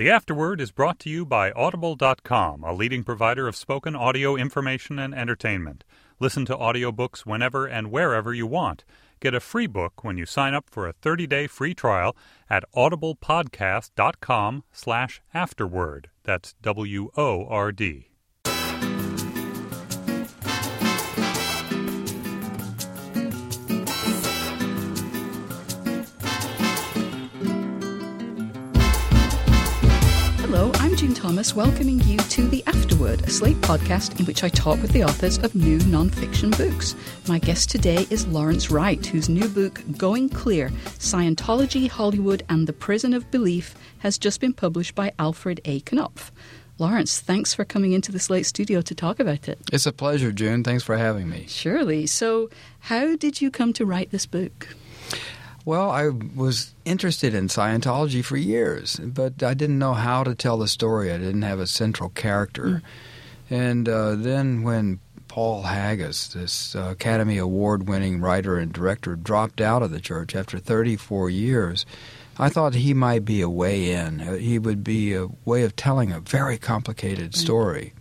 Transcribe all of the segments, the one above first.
The Afterword is brought to you by Audible.com, a leading provider of spoken audio information and entertainment. Listen to audiobooks whenever and wherever you want. Get a free book when you sign up for a 30-day free trial at audiblepodcast.com slash afterword. That's W-O-R-D. Thomas, welcoming you to The Afterword, a Slate podcast in which I talk with the authors of new nonfiction books. My guest today is Lawrence Wright, whose new book, Going Clear Scientology, Hollywood, and the Prison of Belief, has just been published by Alfred A. Knopf. Lawrence, thanks for coming into the Slate studio to talk about it. It's a pleasure, June. Thanks for having me. Surely. So, how did you come to write this book? Well, I was interested in Scientology for years, but I didn't know how to tell the story. I didn't have a central character. Mm. And uh, then when Paul Haggis, this uh, Academy Award winning writer and director, dropped out of the church after 34 years, I thought he might be a way in. Uh, he would be a way of telling a very complicated story,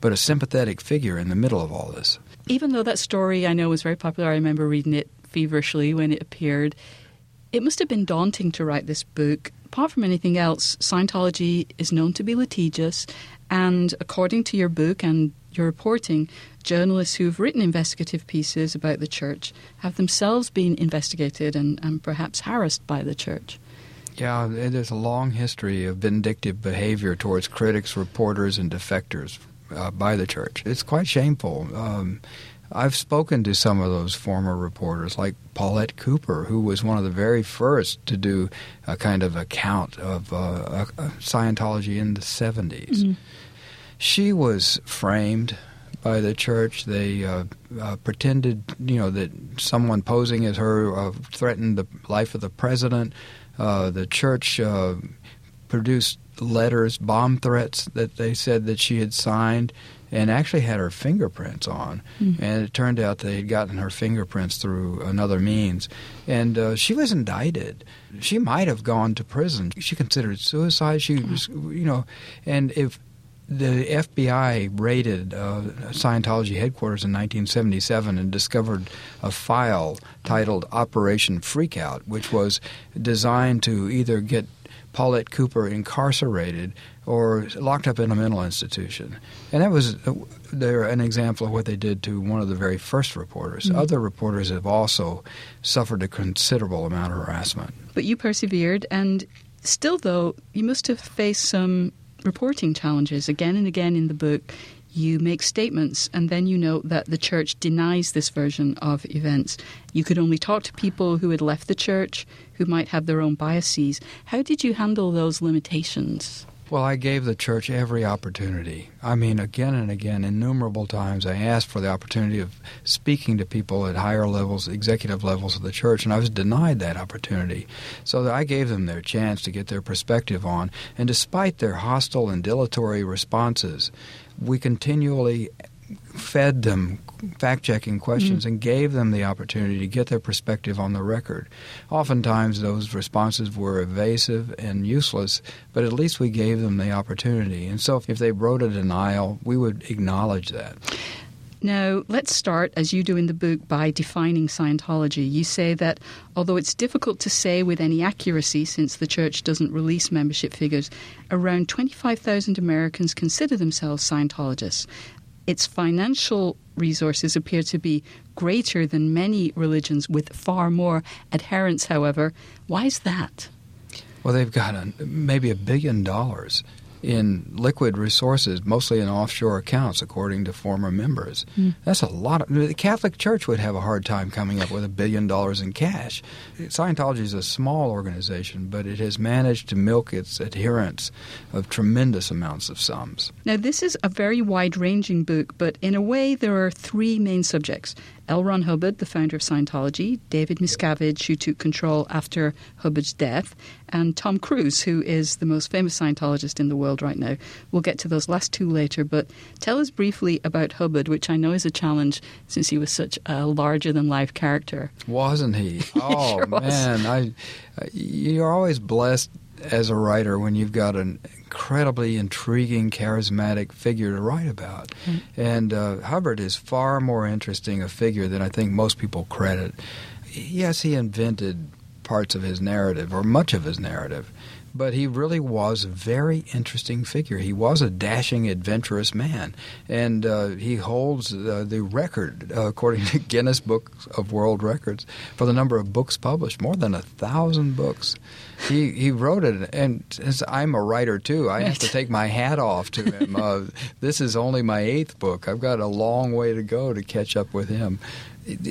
but a sympathetic figure in the middle of all this. Even though that story I know was very popular, I remember reading it feverishly when it appeared. It must have been daunting to write this book. Apart from anything else, Scientology is known to be litigious, and according to your book and your reporting, journalists who've written investigative pieces about the church have themselves been investigated and, and perhaps harassed by the church. Yeah, there's a long history of vindictive behavior towards critics, reporters, and defectors uh, by the church. It's quite shameful. Um, I've spoken to some of those former reporters, like Paulette Cooper, who was one of the very first to do a kind of account of uh, Scientology in the 70s. Mm-hmm. She was framed by the church. They uh, uh, pretended, you know, that someone posing as her uh, threatened the life of the president. Uh, the church uh, produced letters, bomb threats that they said that she had signed and actually had her fingerprints on. Mm-hmm. And it turned out they had gotten her fingerprints through another means. And uh, she was indicted. She might have gone to prison. She considered suicide. She was, you know, and if the FBI raided uh, Scientology headquarters in 1977 and discovered a file titled Operation Freakout, which was designed to either get Paulette Cooper incarcerated or locked up in a mental institution. And that was uh, there an example of what they did to one of the very first reporters. Mm-hmm. Other reporters have also suffered a considerable amount of harassment. But you persevered, and still, though, you must have faced some reporting challenges again and again in the book. You make statements, and then you note that the church denies this version of events. You could only talk to people who had left the church, who might have their own biases. How did you handle those limitations? Well, I gave the church every opportunity. I mean, again and again, innumerable times, I asked for the opportunity of speaking to people at higher levels, executive levels of the church, and I was denied that opportunity. So I gave them their chance to get their perspective on. And despite their hostile and dilatory responses, we continually fed them fact checking questions mm-hmm. and gave them the opportunity to get their perspective on the record. Oftentimes, those responses were evasive and useless, but at least we gave them the opportunity. And so, if they wrote a denial, we would acknowledge that. Now, let's start, as you do in the book, by defining Scientology. You say that although it's difficult to say with any accuracy since the church doesn't release membership figures, around 25,000 Americans consider themselves Scientologists its financial resources appear to be greater than many religions with far more adherents, however. Why is that? Well, they've got a, maybe a billion dollars in liquid resources, mostly in offshore accounts, according to former members. Mm. That's a lot. Of, the Catholic Church would have a hard time coming up with a billion dollars in cash. Scientology is a small organization, but it has managed to milk its adherents of tremendous amounts of sums. Now, this is a very wide ranging book, but in a way, there are three main subjects L. Ron Hubbard, the founder of Scientology, David Miscavige, who took control after Hubbard's death, and Tom Cruise, who is the most famous Scientologist in the world right now. We'll get to those last two later, but tell us briefly about Hubbard, which I know is a challenge since he was such a larger than life character. Wasn't he? Oh, sure man. I, you're always blessed as a writer when you've got an incredibly intriguing, charismatic figure to write about. Mm. And uh, Hubbard is far more interesting a figure than I think most people credit. Yes, he invented parts of his narrative, or much of his narrative, but he really was a very interesting figure. He was a dashing, adventurous man, and uh, he holds uh, the record, uh, according to Guinness Book of World Records, for the number of books published, more than a thousand books. He he wrote it, and I'm a writer too, I have to take my hat off to him. Uh, this is only my eighth book. I've got a long way to go to catch up with him.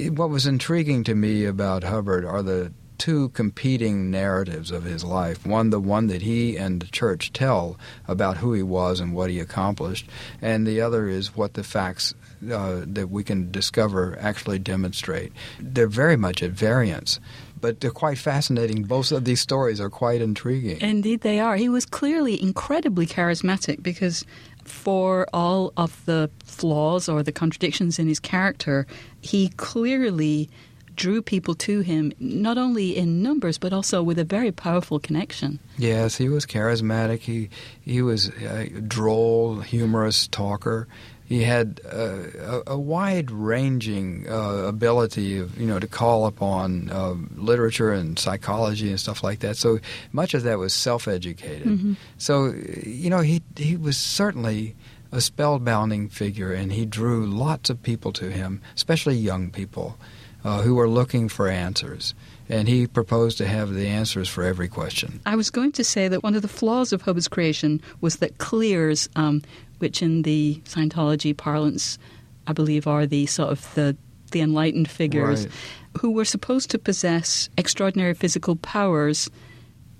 What was intriguing to me about Hubbard are the two competing narratives of his life. One, the one that he and the church tell about who he was and what he accomplished, and the other is what the facts uh, that we can discover actually demonstrate. They're very much at variance. But they're quite fascinating. Both of these stories are quite intriguing. Indeed, they are. He was clearly incredibly charismatic because for all of the flaws or the contradictions in his character, he clearly drew people to him, not only in numbers, but also with a very powerful connection. Yes, he was charismatic. He, he was a droll, humorous talker. He had uh, a, a wide-ranging uh, ability of, you know, to call upon uh, literature and psychology and stuff like that. So much of that was self-educated. Mm-hmm. So, you know, he he was certainly a spellbinding figure, and he drew lots of people to him, especially young people uh, who were looking for answers. And he proposed to have the answers for every question. I was going to say that one of the flaws of Hubbard's creation was that clears, um, which in the Scientology parlance, I believe, are the sort of the the enlightened figures, right. who were supposed to possess extraordinary physical powers,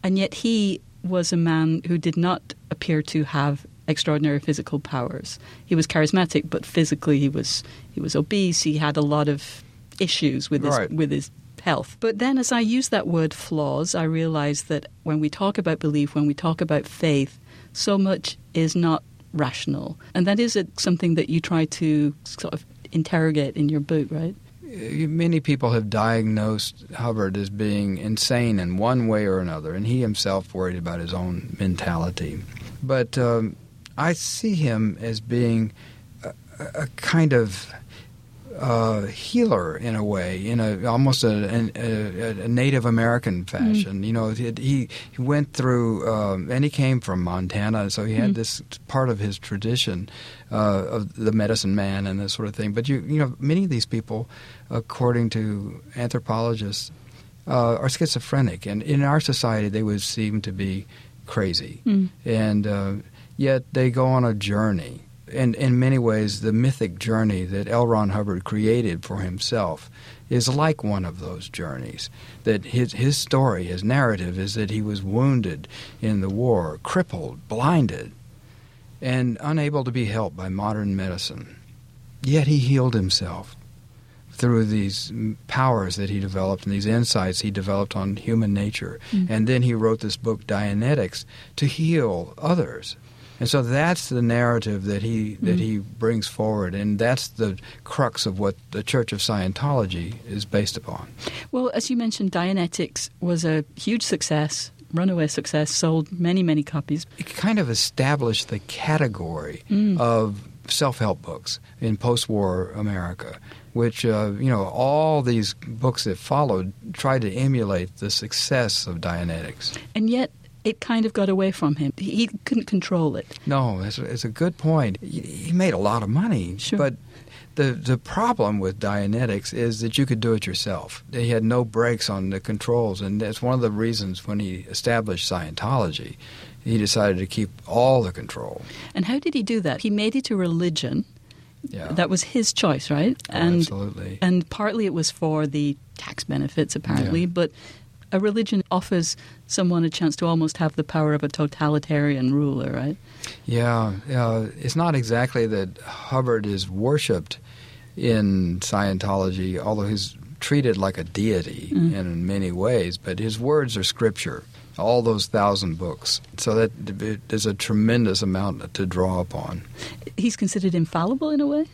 and yet he was a man who did not appear to have extraordinary physical powers. He was charismatic, but physically he was he was obese. He had a lot of issues with his, right. with his health. But then, as I use that word flaws, I realize that when we talk about belief, when we talk about faith, so much is not rational. And that is something that you try to sort of interrogate in your book, right? Many people have diagnosed Hubbard as being insane in one way or another, and he himself worried about his own mentality. But um, I see him as being a, a kind of uh, healer in a way, in a almost a, a, a Native American fashion. Mm. You know, he he went through, um, and he came from Montana, so he had mm. this part of his tradition uh, of the medicine man and this sort of thing. But you you know, many of these people, according to anthropologists, uh, are schizophrenic, and in our society, they would seem to be crazy, mm. and uh, yet they go on a journey and in many ways, the mythic journey that L. Ron Hubbard created for himself is like one of those journeys. That his, his story, his narrative, is that he was wounded in the war, crippled, blinded, and unable to be helped by modern medicine. Yet he healed himself through these powers that he developed and these insights he developed on human nature. Mm-hmm. And then he wrote this book, Dianetics, to heal others and so that's the narrative that he that mm-hmm. he brings forward, and that's the crux of what the Church of Scientology is based upon. Well, as you mentioned, Dianetics was a huge success, runaway success, sold many many copies. It kind of established the category mm. of self-help books in post-war America, which uh, you know all these books that followed tried to emulate the success of Dianetics. And yet, it kind of got away from him. He couldn't control it. No, it's, it's a good point. He made a lot of money, sure. but the the problem with Dianetics is that you could do it yourself. He had no brakes on the controls, and that's one of the reasons when he established Scientology, he decided to keep all the control. And how did he do that? He made it a religion. Yeah. That was his choice, right? Oh, and, absolutely. And partly it was for the tax benefits, apparently, yeah. but a religion offers someone a chance to almost have the power of a totalitarian ruler, right? Yeah, uh, it's not exactly that Hubbard is worshipped in Scientology, although he's treated like a deity mm. in many ways, but his words are scripture. All those thousand books. So that there's a tremendous amount to draw upon. He's considered infallible in a way?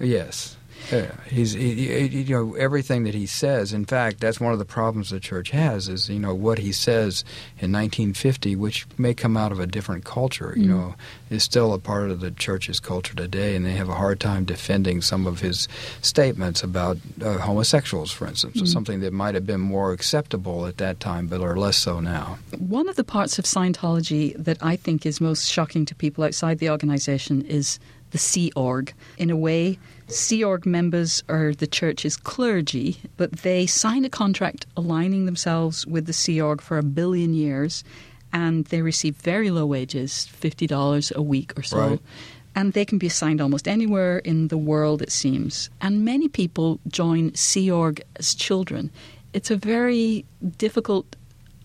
Yes. Yeah, he's he, he, you know everything that he says. In fact, that's one of the problems the church has is you know what he says in 1950, which may come out of a different culture. You mm. know, is still a part of the church's culture today, and they have a hard time defending some of his statements about uh, homosexuals, for instance, mm. or something that might have been more acceptable at that time, but are less so now. One of the parts of Scientology that I think is most shocking to people outside the organization is the Sea Org. In a way, Sea Org members are the church's clergy, but they sign a contract aligning themselves with the Sea Org for a billion years, and they receive very low wages, $50 a week or so. Right. And they can be assigned almost anywhere in the world, it seems. And many people join Sea Org as children. It's a very difficult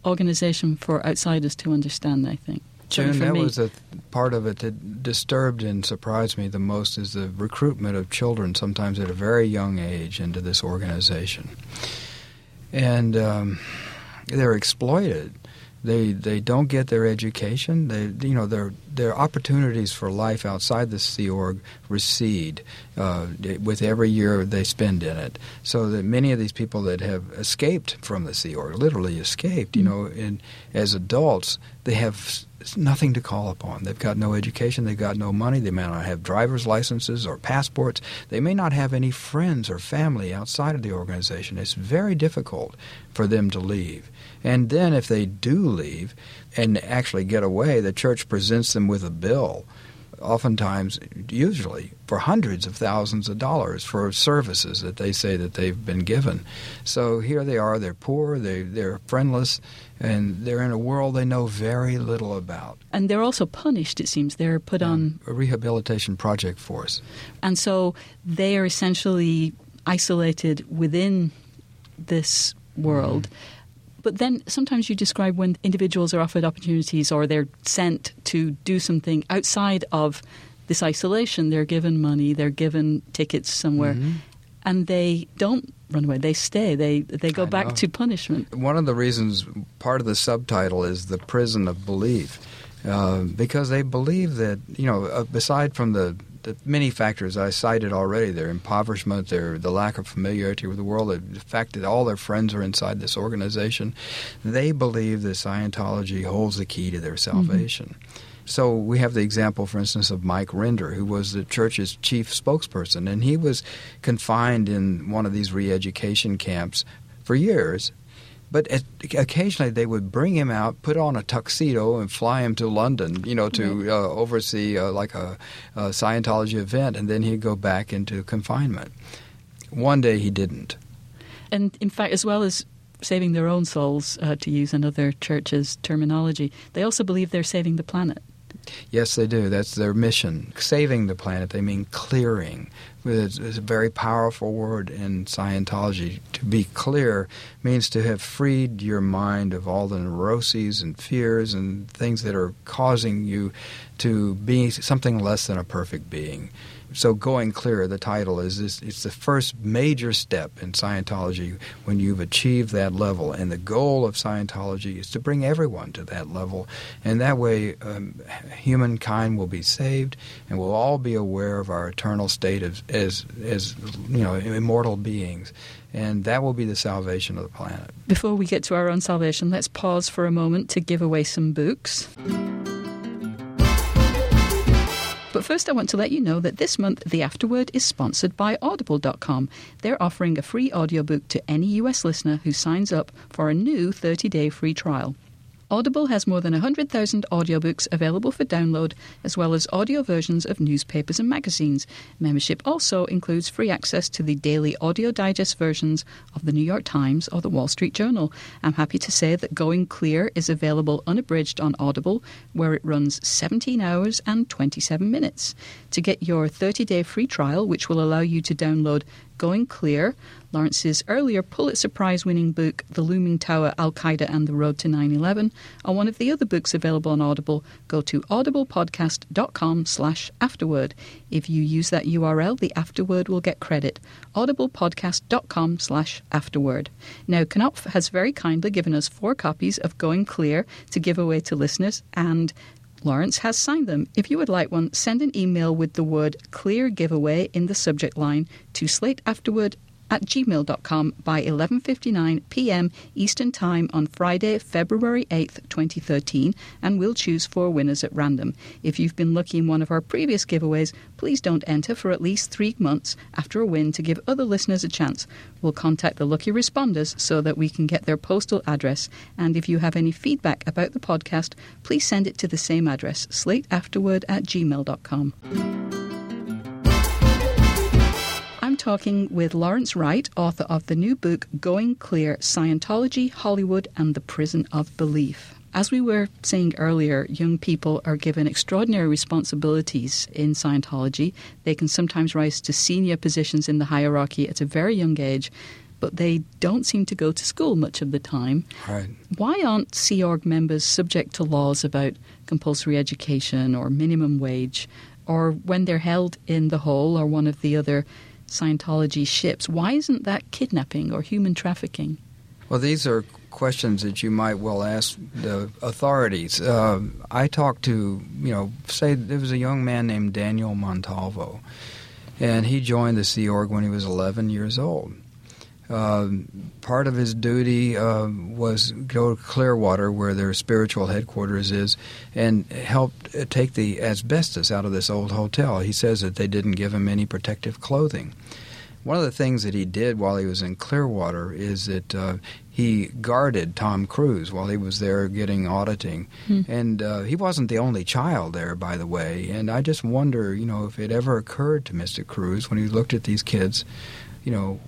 organization for outsiders to understand, I think. June, that me. was a part of it that disturbed and surprised me the most is the recruitment of children, sometimes at a very young age, into this organization. And um, they're exploited. They they don't get their education. They you know their their opportunities for life outside the Sea Org recede uh, with every year they spend in it. So that many of these people that have escaped from the Sea Org, literally escaped, you mm-hmm. know, in, as adults, they have nothing to call upon. They've got no education, they've got no money, they may not have driver's licenses or passports, they may not have any friends or family outside of the organization. It's very difficult for them to leave. And then if they do leave and actually get away, the church presents them with a bill oftentimes, usually, for hundreds of thousands of dollars for services that they say that they've been given. So here they are, they're poor, they, they're friendless, and they're in a world they know very little about. And they're also punished, it seems. They're put yeah, on a rehabilitation project force. And so they are essentially isolated within this world. Mm-hmm. But then sometimes you describe when individuals are offered opportunities or they're sent to do something outside of this isolation. They're given money, they're given tickets somewhere, mm-hmm. and they don't run away. They stay. They they go I back know. to punishment. One of the reasons, part of the subtitle is the prison of belief, uh, because they believe that you know, uh, aside from the the many factors I cited already their impoverishment, their the lack of familiarity with the world, the fact that all their friends are inside this organization, they believe that Scientology holds the key to their salvation. Mm-hmm. So we have the example, for instance, of Mike Rinder, who was the church's chief spokesperson, and he was confined in one of these re-education camps for years but occasionally they would bring him out, put on a tuxedo, and fly him to London, you know, to uh, oversee uh, like a, a Scientology event, and then he'd go back into confinement. One day he didn't. And in fact, as well as saving their own souls, uh, to use another church's terminology, they also believe they're saving the planet. Yes, they do. That's their mission. Saving the planet, they mean clearing. It's, a very powerful word in Scientology. To be clear means to have freed your mind of all the neuroses and fears and things that are causing you to be something less than a perfect being so going clear, the title is this, it's the first major step in Scientology when you've achieved that level, and the goal of Scientology is to bring everyone to that level, and that way um, humankind will be saved, and we'll all be aware of our eternal state of, as as you know immortal beings, and that will be the salvation of the planet. Before we get to our own salvation, let's pause for a moment to give away some books. But first, I want to let you know that this month the Afterword is sponsored by Audible.com. They're offering a free audiobook to any US listener who signs up for a new 30 day free trial. Audible has more than 100,000 audiobooks available for download, as well as audio versions of newspapers and magazines. Membership also includes free access to the daily audio digest versions of the New York Times or the Wall Street Journal. I'm happy to say that Going Clear is available unabridged on Audible, where it runs 17 hours and 27 minutes. To get your 30 day free trial, which will allow you to download Going Clear, Lawrence's earlier Pulitzer Prize winning book, The Looming Tower Al Qaeda and the Road to 9 11, or one of the other books available on Audible, go to audiblepodcast.com slash afterword. If you use that URL, the afterword will get credit. audiblepodcast.com slash afterword. Now, Knopf has very kindly given us four copies of Going Clear to give away to listeners, and Lawrence has signed them. If you would like one, send an email with the word clear giveaway in the subject line to slateafterword at gmail.com by 11.59 p.m. Eastern Time on Friday, February 8th, 2013, and we'll choose four winners at random. If you've been lucky in one of our previous giveaways, please don't enter for at least three months after a win to give other listeners a chance. We'll contact the lucky responders so that we can get their postal address, and if you have any feedback about the podcast, please send it to the same address, slateafterword at gmail.com. talking with Lawrence Wright, author of the new book Going Clear Scientology, Hollywood, and the Prison of Belief. As we were saying earlier, young people are given extraordinary responsibilities in Scientology. They can sometimes rise to senior positions in the hierarchy at a very young age, but they don't seem to go to school much of the time. Right. Why aren't Sea Org members subject to laws about compulsory education or minimum wage? Or when they're held in the hole or one of the other Scientology ships. Why isn't that kidnapping or human trafficking? Well, these are questions that you might well ask the authorities. Uh, I talked to, you know, say there was a young man named Daniel Montalvo, and he joined the Sea Org when he was 11 years old. Uh, part of his duty uh, was go to Clearwater, where their spiritual headquarters is, and help take the asbestos out of this old hotel. He says that they didn't give him any protective clothing. One of the things that he did while he was in Clearwater is that uh, he guarded Tom Cruise while he was there getting auditing. Hmm. And uh, he wasn't the only child there, by the way. And I just wonder, you know, if it ever occurred to Mr. Cruise when he looked at these kids, you know,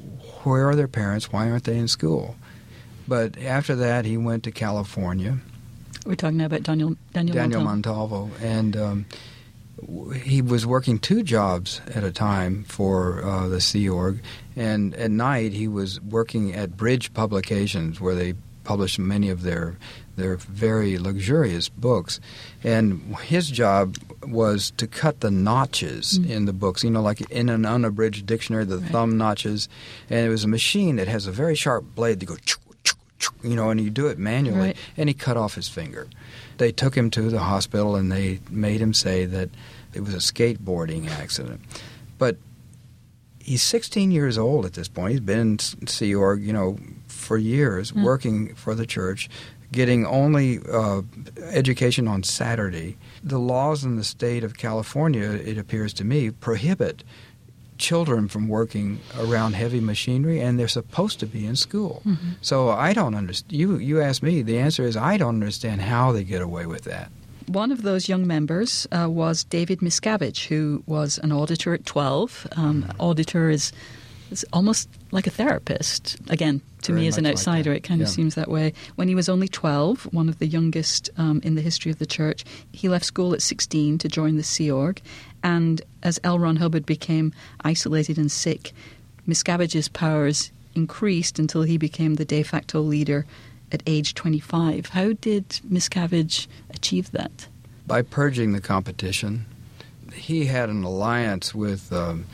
where are their parents? Why aren't they in school? But after that, he went to California. We're talking now about Daniel Daniel, Daniel Montalvo, and um, he was working two jobs at a time for uh, the Sea Org, and at night he was working at Bridge Publications, where they published many of their their very luxurious books. And his job was to cut the notches mm. in the books, you know, like in an unabridged dictionary, the right. thumb notches. And it was a machine that has a very sharp blade to go, you know, and you do it manually. Right. And he cut off his finger. They took him to the hospital and they made him say that it was a skateboarding accident. But he's 16 years old at this point. He's been in Sea Org, you know, for years, mm. working for the church, getting only uh, education on Saturday. The laws in the state of California, it appears to me, prohibit children from working around heavy machinery, and they're supposed to be in school. Mm-hmm. So I don't understand. You you ask me. The answer is I don't understand how they get away with that. One of those young members uh, was David Miscavige, who was an auditor at 12. Um, mm-hmm. Auditor is, is almost like a therapist. Again, to Very me as an outsider, like it kind yeah. of seems that way. When he was only 12, one of the youngest um, in the history of the church, he left school at 16 to join the Sea Org. And as L. Ron Hubbard became isolated and sick, Miscavige's powers increased until he became the de facto leader at age 25. How did Miscavige achieve that? By purging the competition. He had an alliance with. Um,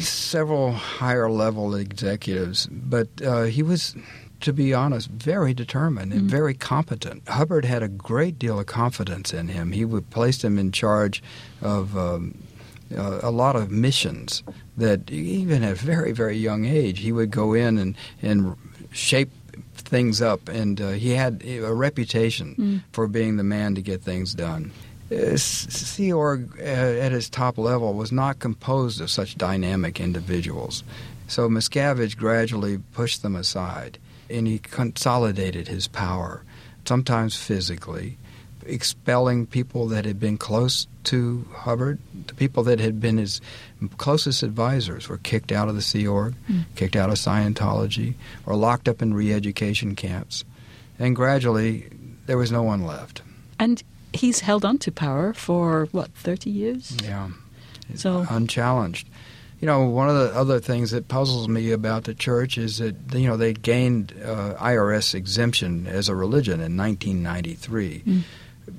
several higher level executives, but uh, he was, to be honest, very determined and mm-hmm. very competent. Hubbard had a great deal of confidence in him. He would place him in charge of um, uh, a lot of missions that even at a very very young age he would go in and and shape things up and uh, he had a reputation mm. for being the man to get things done Sea Org uh, at its top level was not composed of such dynamic individuals. So Miscavige gradually pushed them aside and he consolidated his power, sometimes physically, expelling people that had been close to Hubbard. The people that had been his closest advisors were kicked out of the Sea Org, mm. kicked out of Scientology, or locked up in re education camps. And gradually, there was no one left. And he's held on to power for what thirty years. Yeah, so unchallenged. You know, one of the other things that puzzles me about the church is that you know they gained uh, IRS exemption as a religion in 1993. Mm.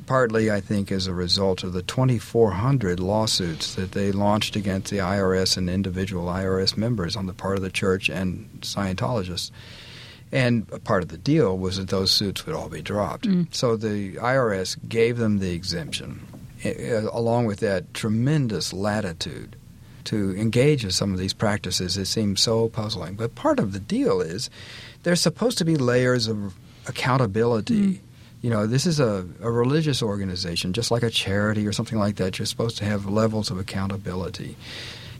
Partly, I think, as a result of the 2,400 lawsuits that they launched against the IRS and individual IRS members on the part of the church and Scientologists. And a part of the deal was that those suits would all be dropped. Mm. So the IRS gave them the exemption, eh, along with that tremendous latitude to engage in some of these practices that seem so puzzling. But part of the deal is there's supposed to be layers of accountability. Mm. You know, this is a, a religious organization, just like a charity or something like that. You're supposed to have levels of accountability.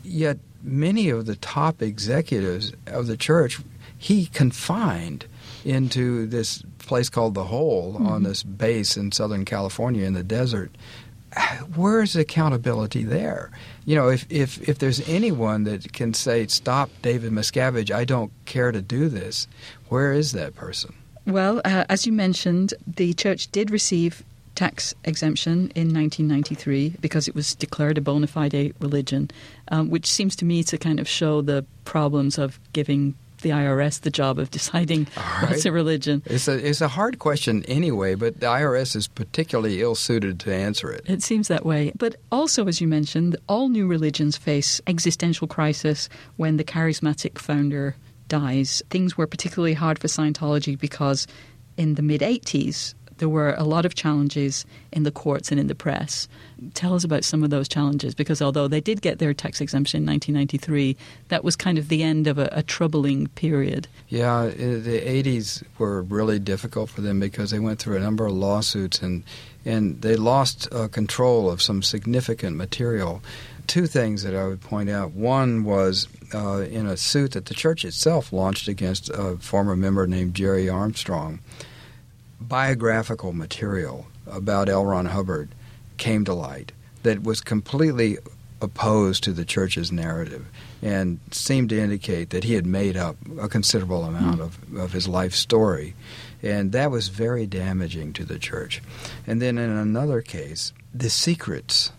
Yet many of the top executives of the church, he confined into this place called the Hole Mm-hmm. on this base in Southern California in the desert. Where's accountability there? You know, if, if, if there's anyone that can say, stop David Miscavige, I don't care to do this, where is that person? Well, uh, as you mentioned, the church did receive tax exemption in 1993 because it was declared a bona fide religion, um, which seems to me to kind of show the problems of giving the IRS the job of deciding All what's a religion. It's a, it's a hard question anyway, but the IRS is particularly ill suited to answer it. It seems that way. But also, as you mentioned, all new religions face existential crisis when the charismatic founder dies. Things were particularly hard for Scientology because in the mid 80s, there were a lot of challenges in the courts and in the press. Tell us about some of those challenges because although they did get their tax exemption in 1993, that was kind of the end of a, a troubling period. Yeah, the 80s were really difficult for them because they went through a number of lawsuits and and they lost uh, control of some significant material. Two things that I would point out. One was uh, in a suit that the church itself launched against a former member named Gerry Armstrong. Biographical material about L. Ron Hubbard came to light that was completely opposed to the church's narrative and seemed to indicate that he had made up a considerable amount of, of his life story. And that was very damaging to the church. And then in another case, the secrets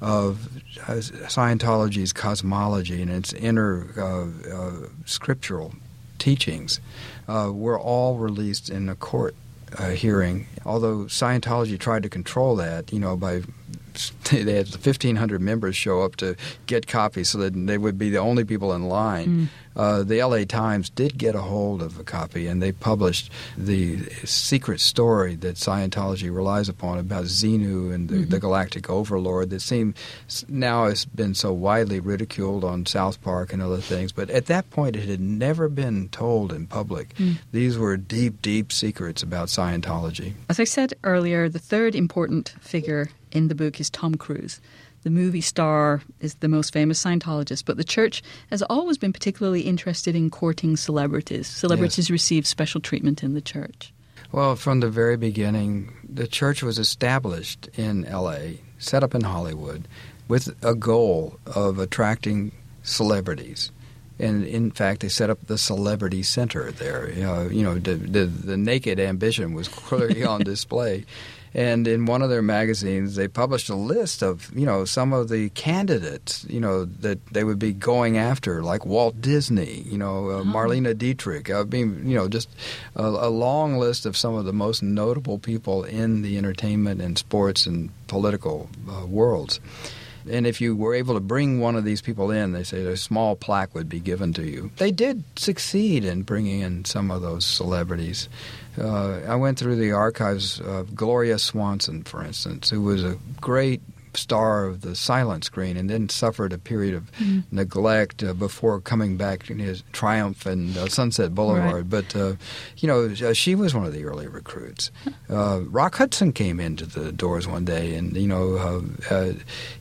of uh, Scientology's cosmology and its inner uh, uh, scriptural teachings uh, were all released in a court uh, hearing. Although Scientology tried to control that, you know, by they had 1,500 members show up to get copies so that they would be the only people in line. Uh, the LA Times did get a hold of a copy and they published the secret story that Scientology relies upon about Xenu and the, the galactic overlord that seem now has been so widely ridiculed on South Park and other things. But at that point, it had never been told in public. These were deep, deep secrets about Scientology. As I said earlier, the third important figure in the book is Tom Cruise. The movie star is the most famous Scientologist, but the church has always been particularly interested in courting celebrities. Celebrities receive special treatment in the church. Well, from the very beginning, the church was established in L.A., set up in Hollywood, with a goal of attracting celebrities. And in fact, they set up the Celebrity Center there. Uh, you know, the, the, the naked ambition was clearly on display. And in one of their magazines, they published a list of, you know, some of the candidates, you know, that they would be going after, like Walt Disney, you know, uh, Marlene Dietrich. I mean, you know, just a, a long list of some of the most notable people in the entertainment and sports and political uh, worlds. And if you were able to bring one of these people in, they say a small plaque would be given to you. They did succeed in bringing in some of those celebrities. Uh, I went through the archives of Gloria Swanson, for instance, who was a great star of the silent screen and then suffered a period of neglect uh, before coming back in his triumph and uh, Sunset Boulevard. But, uh, you know, uh, she was one of the early recruits. Uh, Rock Hudson came into the doors one day and, you know, uh, uh,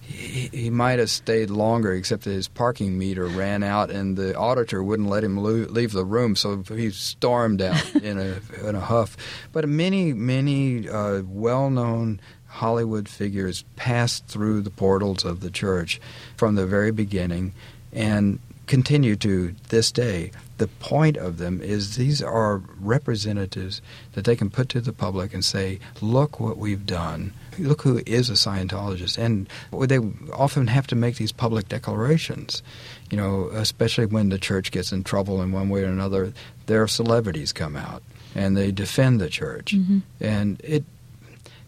he, he might have stayed longer, except that his parking meter ran out, and the auditor wouldn't let him lo- leave the room, so he stormed out in a in a huff. But many, many uh, well-known Hollywood figures passed through the portals of the church from the very beginning, and continue to this day. The point of them is these are representatives that they can put to the public and say, "Look what we've done." look who is a Scientologist. And they often have to make these public declarations, you know, especially when the church gets in trouble in one way or another. Their celebrities come out and they defend the church. Mm-hmm. And it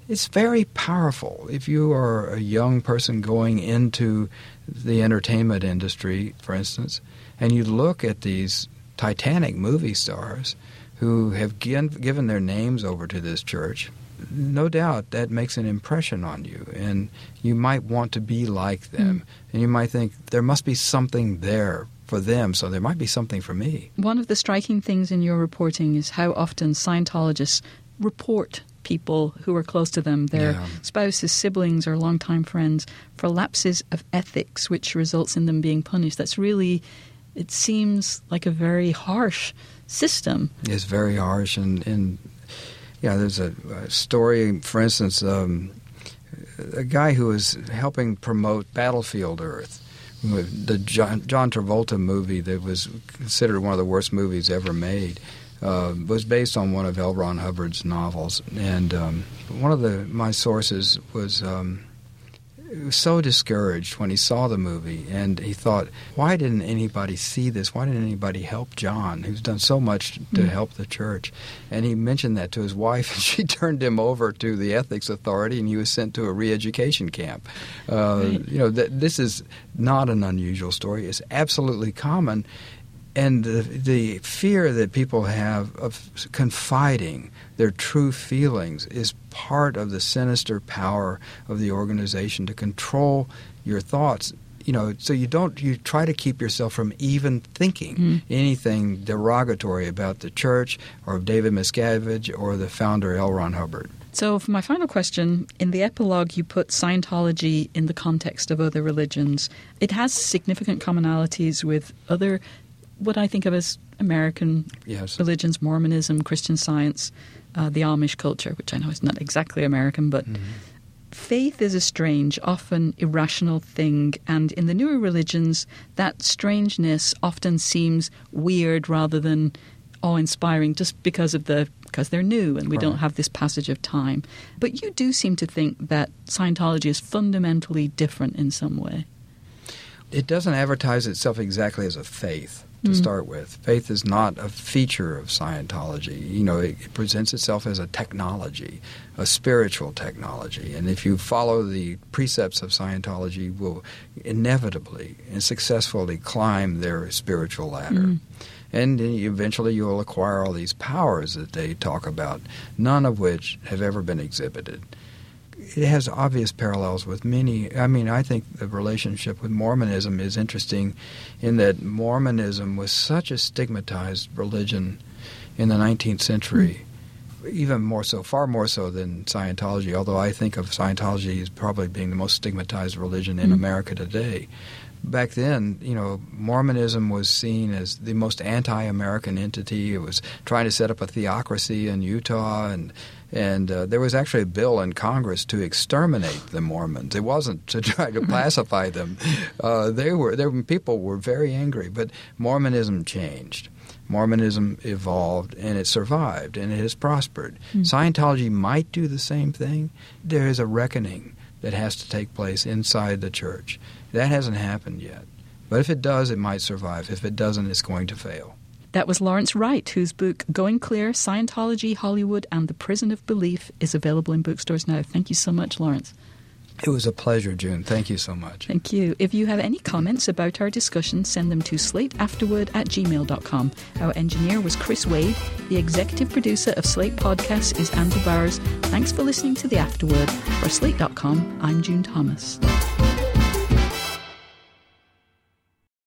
it's very powerful. If you are a young person going into the entertainment industry, for instance, and you look at these Titanic movie stars who have given their names over to this church, no doubt that makes an impression on you, and you might want to be like them, mm. and you might think there must be something there for them, so there might be something for me. One of the striking things in your reporting is how often Scientologists report people who are close to them, their yeah. spouses, siblings, or longtime friends, for lapses of ethics, which results in them being punished. That's really, it seems like a very harsh system. It's very harsh, and, and yeah, there's a, a story, for instance, um, a guy who was helping promote Battlefield Earth the John, John, Travolta movie that was considered one of the worst movies ever made uh, was based on one of L. Ron Hubbard's novels, and um, one of the my sources was. Um, was so discouraged when he saw the movie, and he thought, "Why didn't anybody see this? Why didn't anybody help John, who's done so much to mm. help the church?" And he mentioned that to his wife, and she turned him over to the ethics authority, and he was sent to a re-education camp. Uh, right. You know, th- this is not an unusual story; it's absolutely common, and the, the fear that people have of confiding their true feelings is part of the sinister power of the organization to control your thoughts you know so you don't you try to keep yourself from even thinking mm. anything derogatory about the church or David Miscavige or the founder L. Ron Hubbard. So, for my final question, in the epilogue, you put Scientology in the context of other religions. It has significant commonalities with other what I think of as American yes. religions, Mormonism, Christian Science, uh, the Amish culture, which I know is not exactly American, but mm-hmm. faith is a strange, often irrational thing. And in the newer religions, that strangeness often seems weird rather than awe inspiring just because of the because they're new and we right. don't have this passage of time. But you do seem to think that Scientology is fundamentally different in some way. It doesn't advertise itself exactly as a faith to mm. start with. Faith is not a feature of Scientology. You know, it, it, presents itself as a technology, a spiritual technology. And if you follow the precepts of Scientology, you will inevitably and successfully climb their spiritual ladder. Mm. And eventually you will acquire all these powers that they talk about, none of which have ever been exhibited it has obvious parallels with many. I mean, I think the relationship with Mormonism is interesting in that Mormonism was such a stigmatized religion in the 19th century, mm. even more so, far more so than Scientology, although I think of Scientology as probably being the most stigmatized religion in mm. America today. Back then, you know, Mormonism was seen as the most anti-American entity. It was trying to set up a theocracy in Utah and and uh, there was actually a bill in Congress to exterminate the Mormons. It wasn't to try to pacify them. Uh, they were there. People were very angry, but Mormonism changed. Mormonism evolved and it survived and it has prospered. Mm. Scientology might do the same thing. There is a reckoning that has to take place inside the church. That hasn't happened yet. But if it does, it might survive. If it doesn't, it's going to fail. That was Lawrence Wright, whose book Going Clear Scientology, Hollywood, and the Prison of Belief is available in bookstores now. Thank you so much, Lawrence. It was a pleasure, June. Thank you so much. Thank you. If you have any comments about our discussion, send them to slateafterword at gmail.com. Our engineer was Chris Wade. The executive producer of Slate Podcasts is Andrew Bowers. Thanks for listening to The Afterword. For Slate.com, I'm June Thomas.